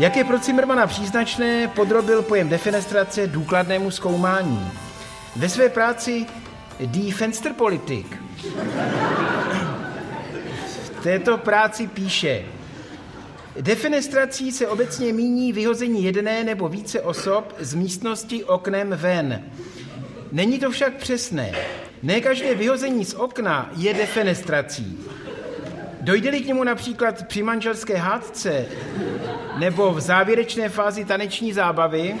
Jak je pro Zimmermana příznačné, podrobil pojem defenestrace důkladnému zkoumání. Ve své práci Die Fensterpolitik v této práci píše, Defenestrací se obecně míní vyhození jedné nebo více osob z místnosti oknem ven. Není to však přesné. Ne každé vyhození z okna je defenestrací. Dojde-li k němu například při manželské hádce nebo v závěrečné fázi taneční zábavy,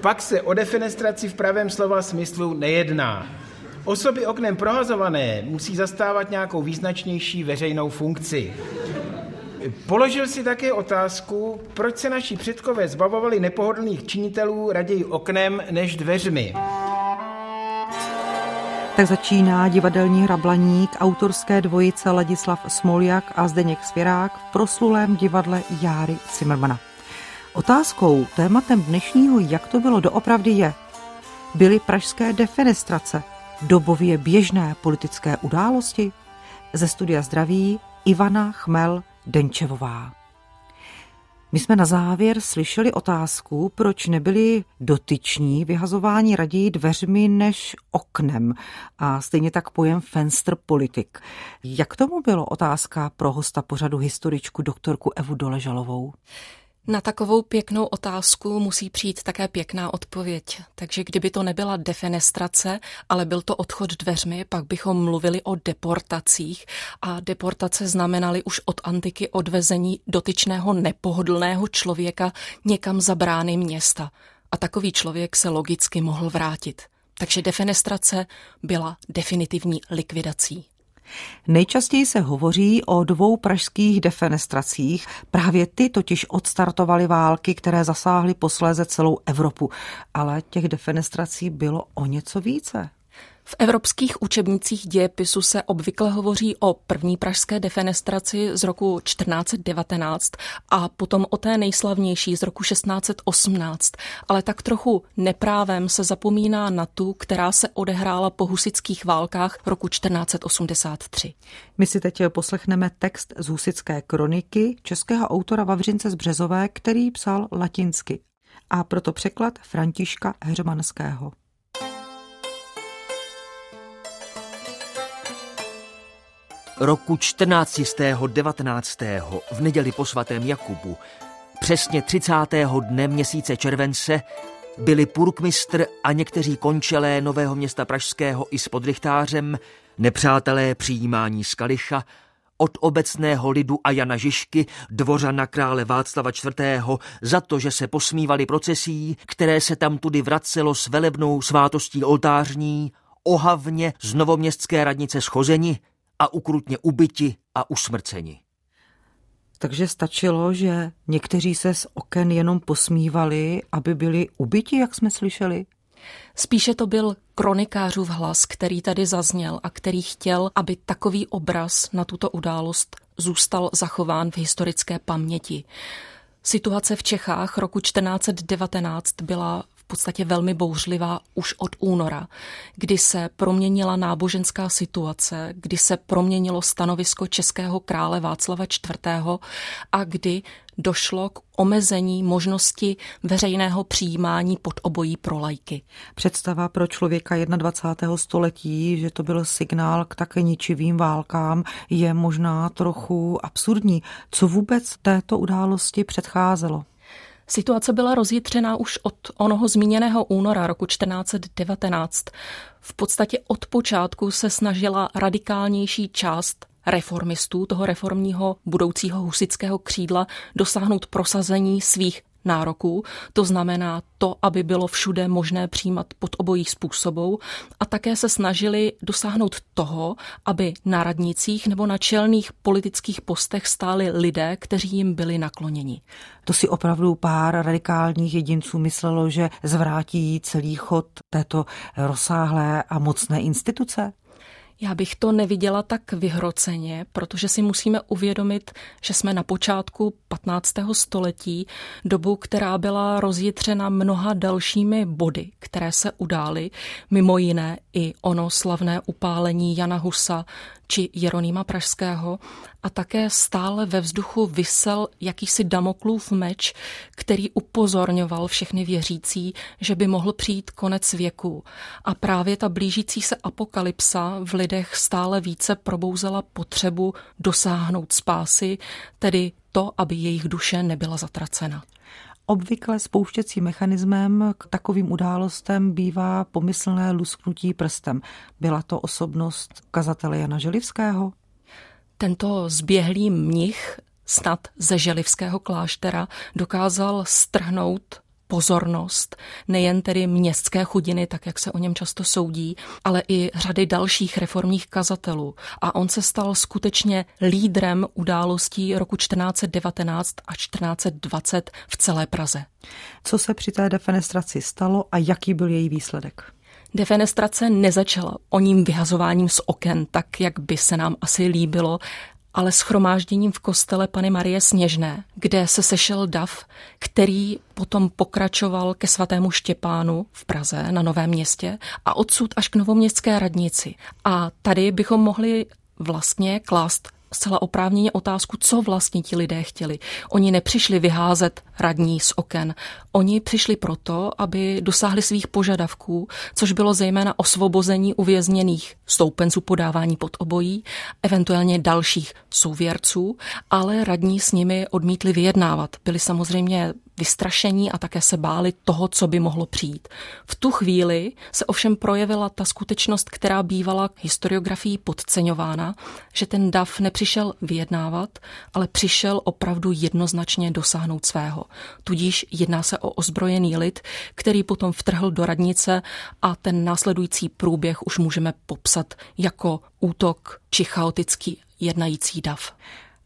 pak se o defenestraci v pravém slova smyslu nejedná. Osoby oknem prohazované musí zastávat nějakou význačnější veřejnou funkci. Položil si také otázku, proč se naši předkové zbavovali nepohodlných činitelů raději oknem než dveřmi. Tak začíná divadelní hrablaník autorské dvojice Ladislav Smoljak a Zdeněk Svěrák v proslulém divadle Járy Zimmermana. Otázkou, tématem dnešního Jak to bylo doopravdy je, byly pražské defenestrace dobově běžné politické události? Ze studia zdraví Ivana Chmel Denčevová. My jsme na závěr slyšeli otázku, proč nebyli dotyční vyhazování raději dveřmi než oknem a stejně tak pojem fenster politik. Jak tomu bylo otázka pro hosta pořadu historičku doktorku Evu Doležalovou? Na takovou pěknou otázku musí přijít také pěkná odpověď. Takže kdyby to nebyla defenestrace, ale byl to odchod dveřmi, pak bychom mluvili o deportacích a deportace znamenaly už od antiky odvezení dotyčného nepohodlného člověka někam za brány města. A takový člověk se logicky mohl vrátit. Takže defenestrace byla definitivní likvidací. Nejčastěji se hovoří o dvou pražských defenestracích. Právě ty totiž odstartovaly války, které zasáhly posléze celou Evropu. Ale těch defenestrací bylo o něco více. V evropských učebnicích dějepisu se obvykle hovoří o první pražské defenestraci z roku 1419 a potom o té nejslavnější z roku 1618, ale tak trochu neprávem se zapomíná na tu, která se odehrála po husických válkách roku 1483. My si teď poslechneme text z husické kroniky českého autora Vavřince z Březové, který psal latinsky a proto překlad Františka Heřmanského. Roku 1419. v neděli po svatém Jakubu, přesně 30. dne měsíce července, byli purkmistr a někteří končelé Nového města Pražského i s podrychtářem, nepřátelé přijímání z Kalicha, od obecného lidu a Jana Žižky, dvořana krále Václava IV. za to, že se posmívali procesí, které se tam tudy vracelo s velebnou svátostí oltářní, ohavně z novoměstské radnice schozeni, a ukrutně ubyti a usmrceni. Takže stačilo, že někteří se z oken jenom posmívali, aby byli ubiti, jak jsme slyšeli? Spíše to byl kronikářův hlas, který tady zazněl a který chtěl, aby takový obraz na tuto událost zůstal zachován v historické paměti. Situace v Čechách roku 1419 byla podstatě velmi bouřlivá už od února, kdy se proměnila náboženská situace, kdy se proměnilo stanovisko českého krále Václava IV. a kdy došlo k omezení možnosti veřejného přijímání pod obojí pro lajky. Představa pro člověka 21. století, že to byl signál k také ničivým válkám, je možná trochu absurdní. Co vůbec této události předcházelo? Situace byla rozjitřená už od onoho zmíněného února roku 1419. V podstatě od počátku se snažila radikálnější část reformistů, toho reformního budoucího husického křídla, dosáhnout prosazení svých nároků, to znamená to, aby bylo všude možné přijímat pod obojí způsobů a také se snažili dosáhnout toho, aby na radnicích nebo na čelných politických postech stáli lidé, kteří jim byli nakloněni. To si opravdu pár radikálních jedinců myslelo, že zvrátí celý chod této rozsáhlé a mocné instituce? Já bych to neviděla tak vyhroceně, protože si musíme uvědomit, že jsme na počátku 15. století, dobu, která byla rozjitřena mnoha dalšími body, které se udály, mimo jiné i ono slavné upálení Jana Husa či Jeronýma Pražského a také stále ve vzduchu vysel jakýsi Damoklův meč, který upozorňoval všechny věřící, že by mohl přijít konec věku. A právě ta blížící se apokalypsa v lidech stále více probouzela potřebu dosáhnout spásy, tedy to, aby jejich duše nebyla zatracena. Obvykle spouštěcí mechanismem k takovým událostem bývá pomyslné lusknutí prstem. Byla to osobnost kazatele Jana Želivského? Tento zběhlý mnich snad ze Želivského kláštera dokázal strhnout pozornost nejen tedy městské chudiny, tak jak se o něm často soudí, ale i řady dalších reformních kazatelů. A on se stal skutečně lídrem událostí roku 1419 a 1420 v celé Praze. Co se při té defenestraci stalo a jaký byl její výsledek? Defenestrace nezačala o ním vyhazováním z oken, tak jak by se nám asi líbilo, ale schromážděním v kostele Pany Marie Sněžné, kde se sešel dav, který potom pokračoval ke svatému Štěpánu v Praze na Novém městě a odsud až k novoměstské radnici. A tady bychom mohli vlastně klást zcela oprávněně otázku, co vlastně ti lidé chtěli. Oni nepřišli vyházet radní z oken. Oni přišli proto, aby dosáhli svých požadavků, což bylo zejména osvobození uvězněných stoupenců podávání pod obojí, eventuálně dalších souvěrců, ale radní s nimi odmítli vyjednávat. Byli samozřejmě vystrašení a také se báli toho, co by mohlo přijít. V tu chvíli se ovšem projevila ta skutečnost, která bývala historiografií podceňována, že ten DAF nepřišel vyjednávat, ale přišel opravdu jednoznačně dosáhnout svého. Tudíž jedná se o ozbrojený lid, který potom vtrhl do radnice a ten následující průběh už můžeme popsat jako útok či chaotický jednající dav.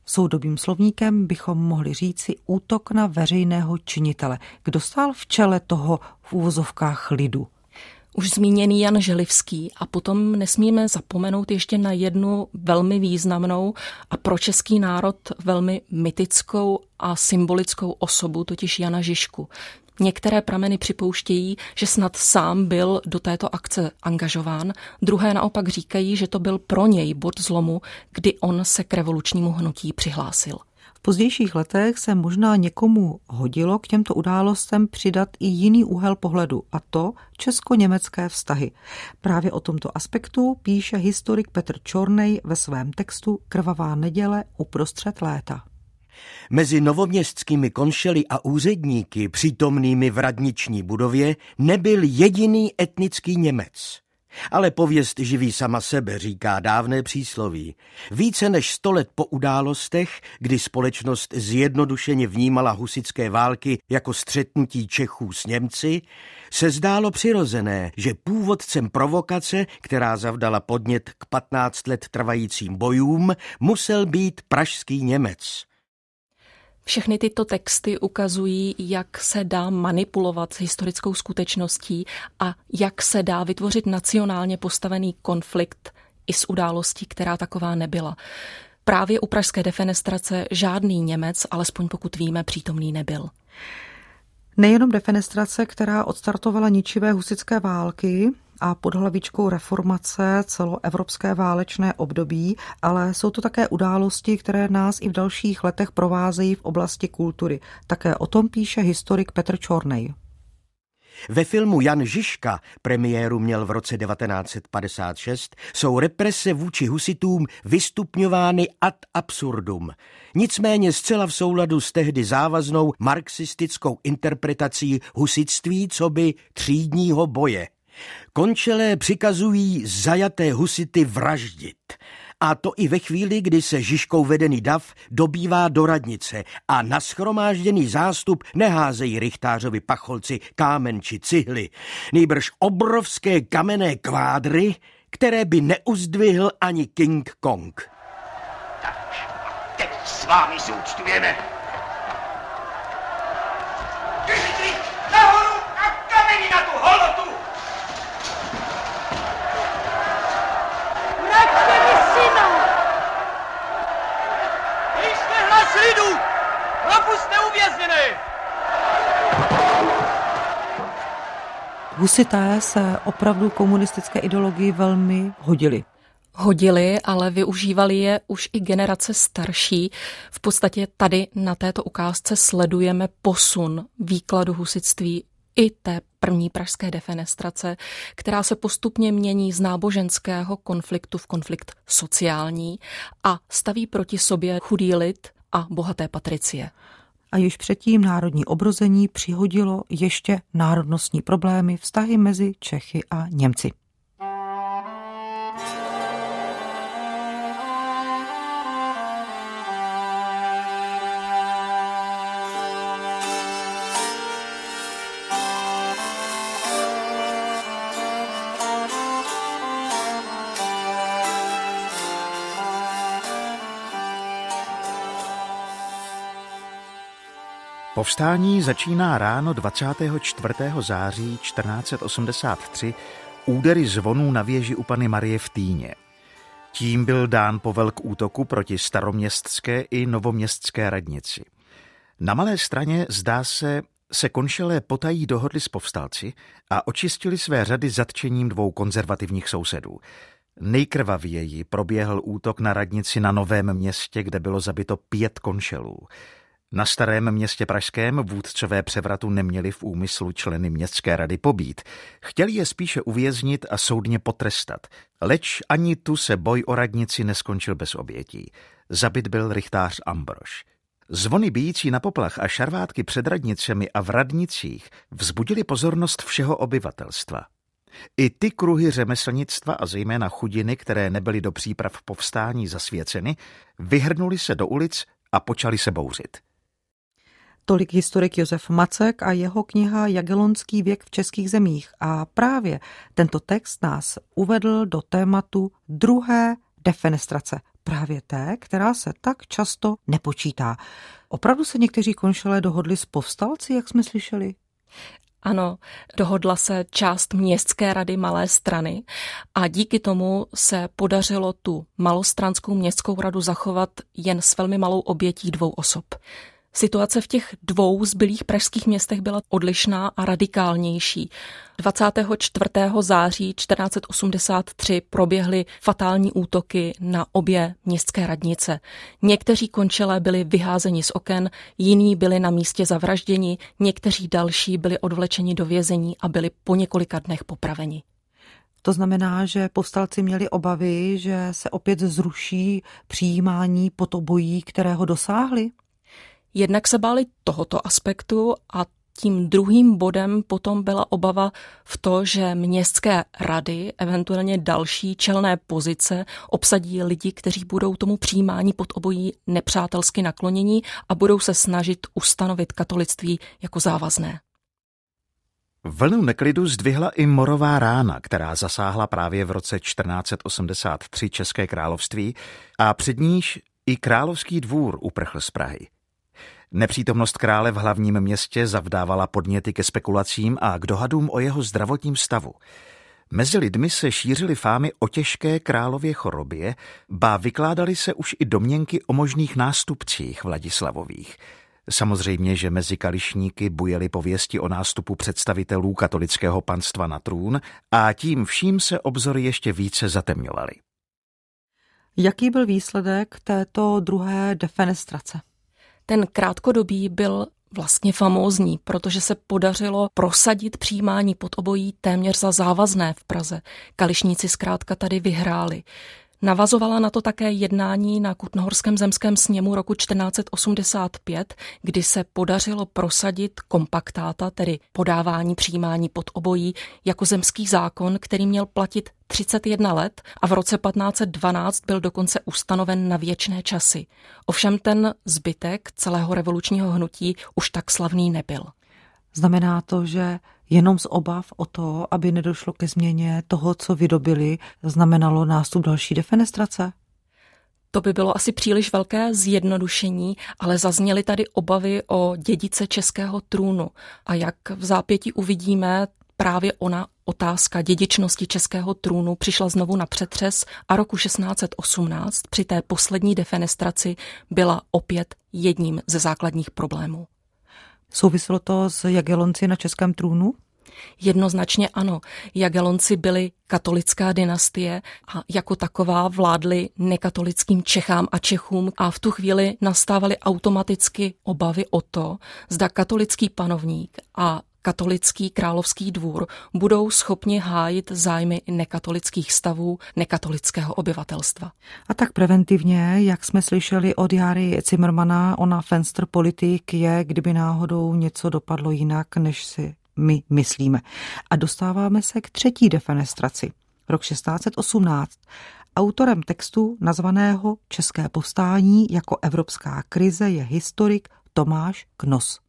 Soudobým slovníkem bychom mohli říci útok na veřejného činitele. Kdo stál v čele toho v úvozovkách lidu? Už zmíněný Jan Želivský a potom nesmíme zapomenout ještě na jednu velmi významnou a pro český národ velmi mytickou a symbolickou osobu, totiž Jana Žižku. Některé prameny připouštějí, že snad sám byl do této akce angažován, druhé naopak říkají, že to byl pro něj bod zlomu, kdy on se k revolučnímu hnutí přihlásil. V pozdějších letech se možná někomu hodilo k těmto událostem přidat i jiný úhel pohledu, a to česko-německé vztahy. Právě o tomto aspektu píše historik Petr Čornej ve svém textu Krvavá neděle uprostřed léta. Mezi novoměstskými konšely a úředníky přítomnými v radniční budově nebyl jediný etnický Němec. Ale pověst živí sama sebe, říká dávné přísloví. Více než sto let po událostech, kdy společnost zjednodušeně vnímala husické války jako střetnutí Čechů s Němci, se zdálo přirozené, že původcem provokace, která zavdala podnět k 15 let trvajícím bojům, musel být pražský Němec. Všechny tyto texty ukazují, jak se dá manipulovat s historickou skutečností a jak se dá vytvořit nacionálně postavený konflikt i s událostí, která taková nebyla. Právě u pražské defenestrace žádný Němec, alespoň pokud víme, přítomný nebyl. Nejenom defenestrace, která odstartovala ničivé husické války, a pod hlavičkou reformace celoevropské válečné období, ale jsou to také události, které nás i v dalších letech provázejí v oblasti kultury. Také o tom píše historik Petr Čornej. Ve filmu Jan Žižka, premiéru měl v roce 1956, jsou represe vůči husitům vystupňovány ad absurdum. Nicméně zcela v souladu s tehdy závaznou marxistickou interpretací husitství co by třídního boje. Končelé přikazují zajaté husity vraždit. A to i ve chvíli, kdy se Žižkou vedený dav dobývá do radnice a na schromážděný zástup neházejí rychtářovi pacholci kámen či cihly, nejbrž obrovské kamenné kvádry, které by neuzdvihl ani King Kong. Tak, teď s vámi zúčtujeme. Propuste uvězněné! Husité se opravdu komunistické ideologii velmi hodili. hodily, ale využívali je už i generace starší. V podstatě tady na této ukázce sledujeme posun výkladu husitství i té první pražské defenestrace, která se postupně mění z náboženského konfliktu v konflikt sociální a staví proti sobě chudý lid a bohaté patricie. A již předtím národní obrození přihodilo ještě národnostní problémy vztahy mezi Čechy a Němci. Povstání začíná ráno 24. září 1483 údery zvonů na věži u Pany Marie v Týně. Tím byl dán povel k útoku proti staroměstské i novoměstské radnici. Na malé straně, zdá se, se konšelé potají dohodli s povstalci a očistili své řady zatčením dvou konzervativních sousedů. Nejkrvavěji proběhl útok na radnici na Novém městě, kde bylo zabito pět konšelů. Na starém městě Pražském vůdcové převratu neměli v úmyslu členy městské rady pobít. Chtěli je spíše uvěznit a soudně potrestat. Leč ani tu se boj o radnici neskončil bez obětí. Zabit byl rychtář Ambrož. Zvony bijící na poplach a šarvátky před radnicemi a v radnicích vzbudili pozornost všeho obyvatelstva. I ty kruhy řemeslnictva a zejména chudiny, které nebyly do příprav povstání zasvěceny, vyhrnuli se do ulic a počali se bouřit. Tolik historik Josef Macek a jeho kniha Jagelonský věk v českých zemích. A právě tento text nás uvedl do tématu druhé defenestrace. Právě té, která se tak často nepočítá. Opravdu se někteří konšelé dohodli s povstalci, jak jsme slyšeli? Ano, dohodla se část městské rady Malé strany a díky tomu se podařilo tu malostranskou městskou radu zachovat jen s velmi malou obětí dvou osob. Situace v těch dvou zbylých pražských městech byla odlišná a radikálnější. 24. září 1483 proběhly fatální útoky na obě městské radnice. Někteří končelé byli vyházeni z oken, jiní byli na místě zavražděni, někteří další byli odvlečeni do vězení a byli po několika dnech popraveni. To znamená, že povstalci měli obavy, že se opět zruší přijímání obojí, kterého dosáhli? Jednak se báli tohoto aspektu a tím druhým bodem potom byla obava v to, že městské rady, eventuálně další čelné pozice, obsadí lidi, kteří budou tomu přijímání pod obojí nepřátelsky naklonění a budou se snažit ustanovit katolictví jako závazné. Vlnu neklidu zdvihla i morová rána, která zasáhla právě v roce 1483 České království a před níž i královský dvůr uprchl z Prahy. Nepřítomnost krále v hlavním městě zavdávala podněty ke spekulacím a k dohadům o jeho zdravotním stavu. Mezi lidmi se šířily fámy o těžké králově chorobě, ba vykládaly se už i domněnky o možných nástupcích Vladislavových. Samozřejmě, že mezi kališníky bujely pověsti o nástupu představitelů katolického panstva na trůn a tím vším se obzory ještě více zatemňovaly. Jaký byl výsledek této druhé defenestrace? Ten krátkodobý byl vlastně famózní, protože se podařilo prosadit přijímání pod obojí téměř za závazné v Praze. Kališníci zkrátka tady vyhráli. Navazovala na to také jednání na Kutnohorském zemském sněmu roku 1485, kdy se podařilo prosadit kompaktáta, tedy podávání přijímání pod obojí, jako zemský zákon, který měl platit 31 let a v roce 1512 byl dokonce ustanoven na věčné časy. Ovšem ten zbytek celého revolučního hnutí už tak slavný nebyl. Znamená to, že jenom z obav o to, aby nedošlo ke změně toho, co vydobili, znamenalo nástup další defenestrace? To by bylo asi příliš velké zjednodušení, ale zazněly tady obavy o dědice českého trůnu. A jak v zápětí uvidíme, právě ona otázka dědičnosti českého trůnu přišla znovu na přetřes a roku 1618 při té poslední defenestraci byla opět jedním ze základních problémů. Souviselo to s Jagelonci na českém trůnu? Jednoznačně ano. Jagelonci byli katolická dynastie a jako taková vládli nekatolickým Čechám a Čechům a v tu chvíli nastávaly automaticky obavy o to, zda katolický panovník a katolický královský dvůr budou schopni hájit zájmy nekatolických stavů, nekatolického obyvatelstva. A tak preventivně, jak jsme slyšeli od Jary Zimmermana, ona Fenster politik je, kdyby náhodou něco dopadlo jinak, než si my myslíme. A dostáváme se k třetí defenestraci. Rok 1618. Autorem textu nazvaného České povstání jako evropská krize je historik Tomáš Knos.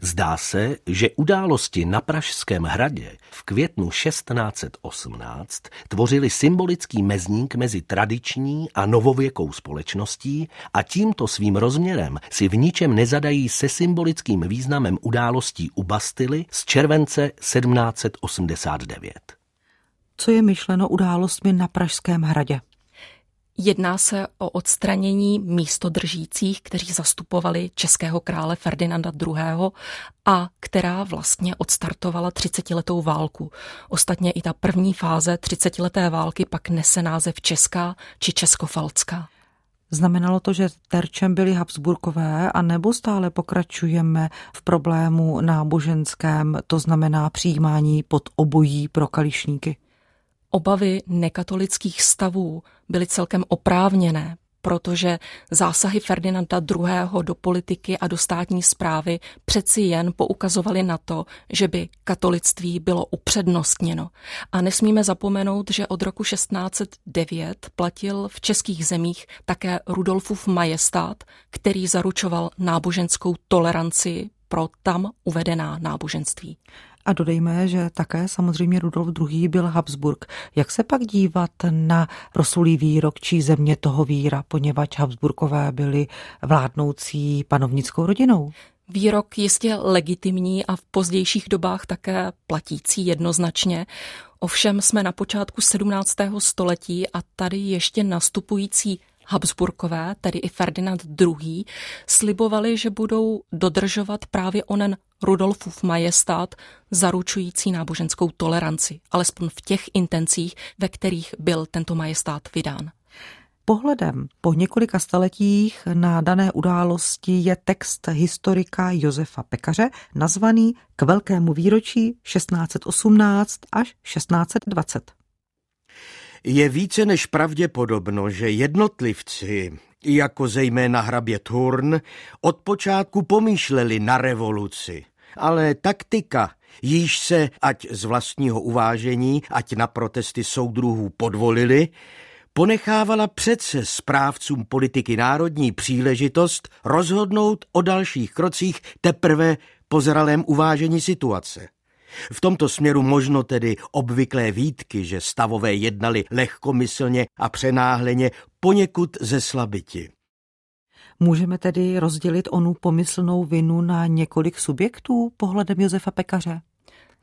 Zdá se, že události na Pražském hradě v květnu 1618 tvořily symbolický mezník mezi tradiční a novověkou společností a tímto svým rozměrem si v ničem nezadají se symbolickým významem událostí u Bastily z července 1789. Co je myšleno událostmi na Pražském hradě? Jedná se o odstranění místodržících, kteří zastupovali českého krále Ferdinanda II. a která vlastně odstartovala 30-letou válku. Ostatně i ta první fáze 30-leté války pak nese název Česká či Českofalcká. Znamenalo to, že terčem byli Habsburkové, a nebo stále pokračujeme v problému náboženském, to znamená přijímání pod obojí pro kališníky? Obavy nekatolických stavů byly celkem oprávněné, protože zásahy Ferdinanda II. do politiky a do státní zprávy přeci jen poukazovaly na to, že by katolictví bylo upřednostněno. A nesmíme zapomenout, že od roku 1609 platil v českých zemích také Rudolfův majestát, který zaručoval náboženskou toleranci pro tam uvedená náboženství. A dodejme, že také samozřejmě Rudolf II. byl Habsburg. Jak se pak dívat na proslulý výrok či země toho víra, poněvadž Habsburkové byli vládnoucí panovnickou rodinou? Výrok jistě legitimní a v pozdějších dobách také platící jednoznačně. Ovšem jsme na počátku 17. století a tady ještě nastupující Habsburkové, tedy i Ferdinand II., slibovali, že budou dodržovat právě onen Rudolfův majestát, zaručující náboženskou toleranci, alespoň v těch intencích, ve kterých byl tento majestát vydán. Pohledem po několika staletích na dané události je text historika Josefa Pekaře nazvaný K velkému výročí 1618 až 1620. Je více než pravděpodobno, že jednotlivci, jako zejména hrabě Thurn, od počátku pomýšleli na revoluci. Ale taktika, již se, ať z vlastního uvážení, ať na protesty soudruhů podvolili, ponechávala přece správcům politiky národní příležitost rozhodnout o dalších krocích teprve po zralém uvážení situace. V tomto směru možno tedy obvyklé výtky, že stavové jednali lehkomyslně a přenáhleně poněkud ze slabiti. Můžeme tedy rozdělit onu pomyslnou vinu na několik subjektů pohledem Josefa Pekaře?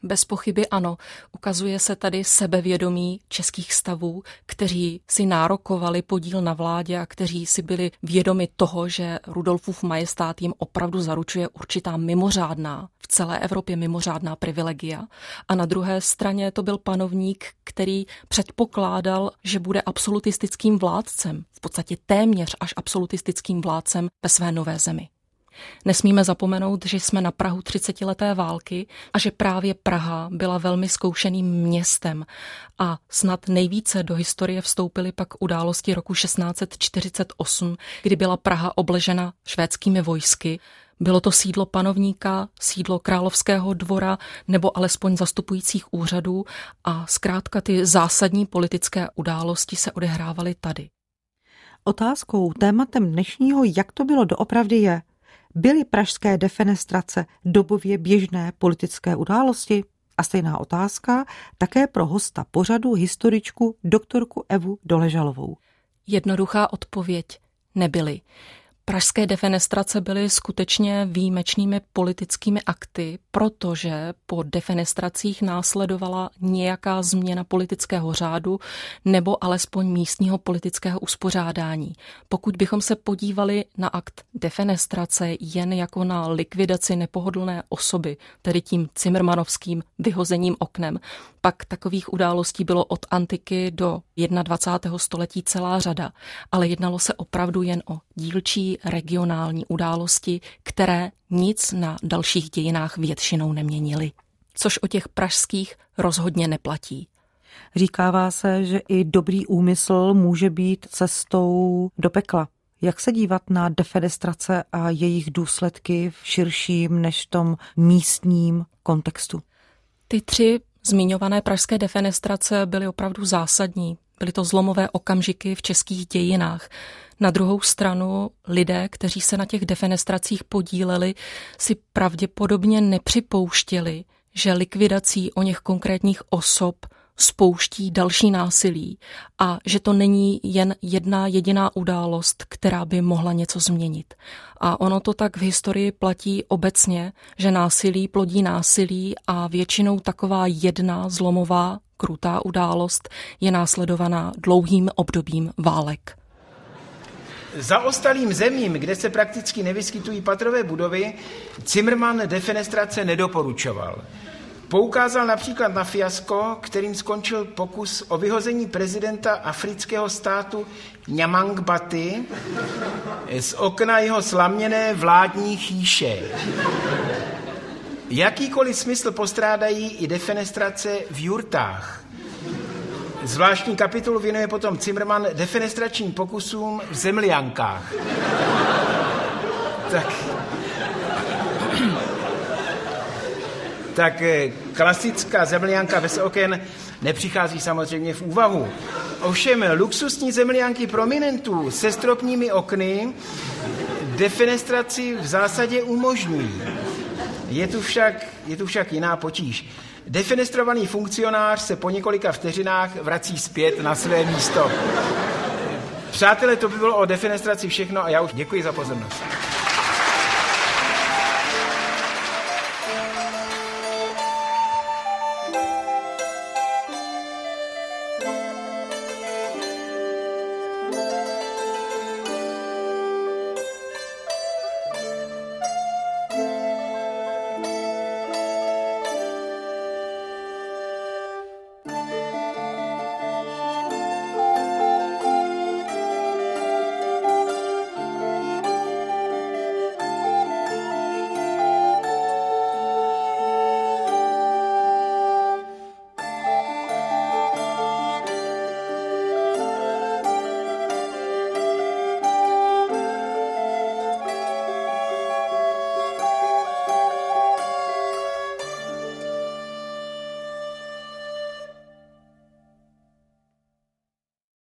Bez pochyby ano. Ukazuje se tady sebevědomí českých stavů, kteří si nárokovali podíl na vládě a kteří si byli vědomi toho, že Rudolfův majestát jim opravdu zaručuje určitá mimořádná, v celé Evropě mimořádná privilegia. A na druhé straně to byl panovník, který předpokládal, že bude absolutistickým vládcem, v podstatě téměř až absolutistickým vládcem ve své nové zemi. Nesmíme zapomenout, že jsme na Prahu 30-leté války a že právě Praha byla velmi zkoušeným městem a snad nejvíce do historie vstoupily pak události roku 1648, kdy byla Praha obležena švédskými vojsky. Bylo to sídlo panovníka, sídlo královského dvora nebo alespoň zastupujících úřadů a zkrátka ty zásadní politické události se odehrávaly tady. Otázkou, tématem dnešního, jak to bylo doopravdy je, Byly pražské defenestrace dobově běžné politické události? A stejná otázka také pro hosta pořadu historičku doktorku Evu Doležalovou. Jednoduchá odpověď nebyly. Pražské defenestrace byly skutečně výjimečnými politickými akty, protože po defenestracích následovala nějaká změna politického řádu nebo alespoň místního politického uspořádání. Pokud bychom se podívali na akt defenestrace jen jako na likvidaci nepohodlné osoby, tedy tím cimrmanovským vyhozením oknem, pak takových událostí bylo od antiky do 21. století celá řada, ale jednalo se opravdu jen o dílčí regionální události, které nic na dalších dějinách většinou neměnily. Což o těch pražských rozhodně neplatí. Říkává se, že i dobrý úmysl může být cestou do pekla. Jak se dívat na defenestrace a jejich důsledky v širším než tom místním kontextu? Ty tři zmiňované pražské defenestrace byly opravdu zásadní. Byly to zlomové okamžiky v českých dějinách. Na druhou stranu lidé, kteří se na těch defenestracích podíleli, si pravděpodobně nepřipouštěli, že likvidací o něch konkrétních osob spouští další násilí a že to není jen jedna jediná událost, která by mohla něco změnit. A ono to tak v historii platí obecně, že násilí plodí násilí a většinou taková jedna zlomová, krutá událost je následovaná dlouhým obdobím válek. Za ostalým zemím, kde se prakticky nevyskytují patrové budovy, Zimmermann defenestrace nedoporučoval. Poukázal například na fiasko, kterým skončil pokus o vyhození prezidenta afrického státu Nyamang Baty z okna jeho slaměné vládní chýše. Jakýkoliv smysl postrádají i defenestrace v jurtách. Zvláštní kapitolu věnuje potom Zimmermann defenestračním pokusům v zemliankách. tak tak eh, klasická zemlianka bez oken nepřichází samozřejmě v úvahu. Ovšem luxusní zemlianky prominentů se stropními okny defenestraci v zásadě umožňují. Je tu však, je tu však jiná potíž. Defenestrovaný funkcionář se po několika vteřinách vrací zpět na své místo. Přátelé, to by bylo o defenestraci všechno a já už děkuji za pozornost.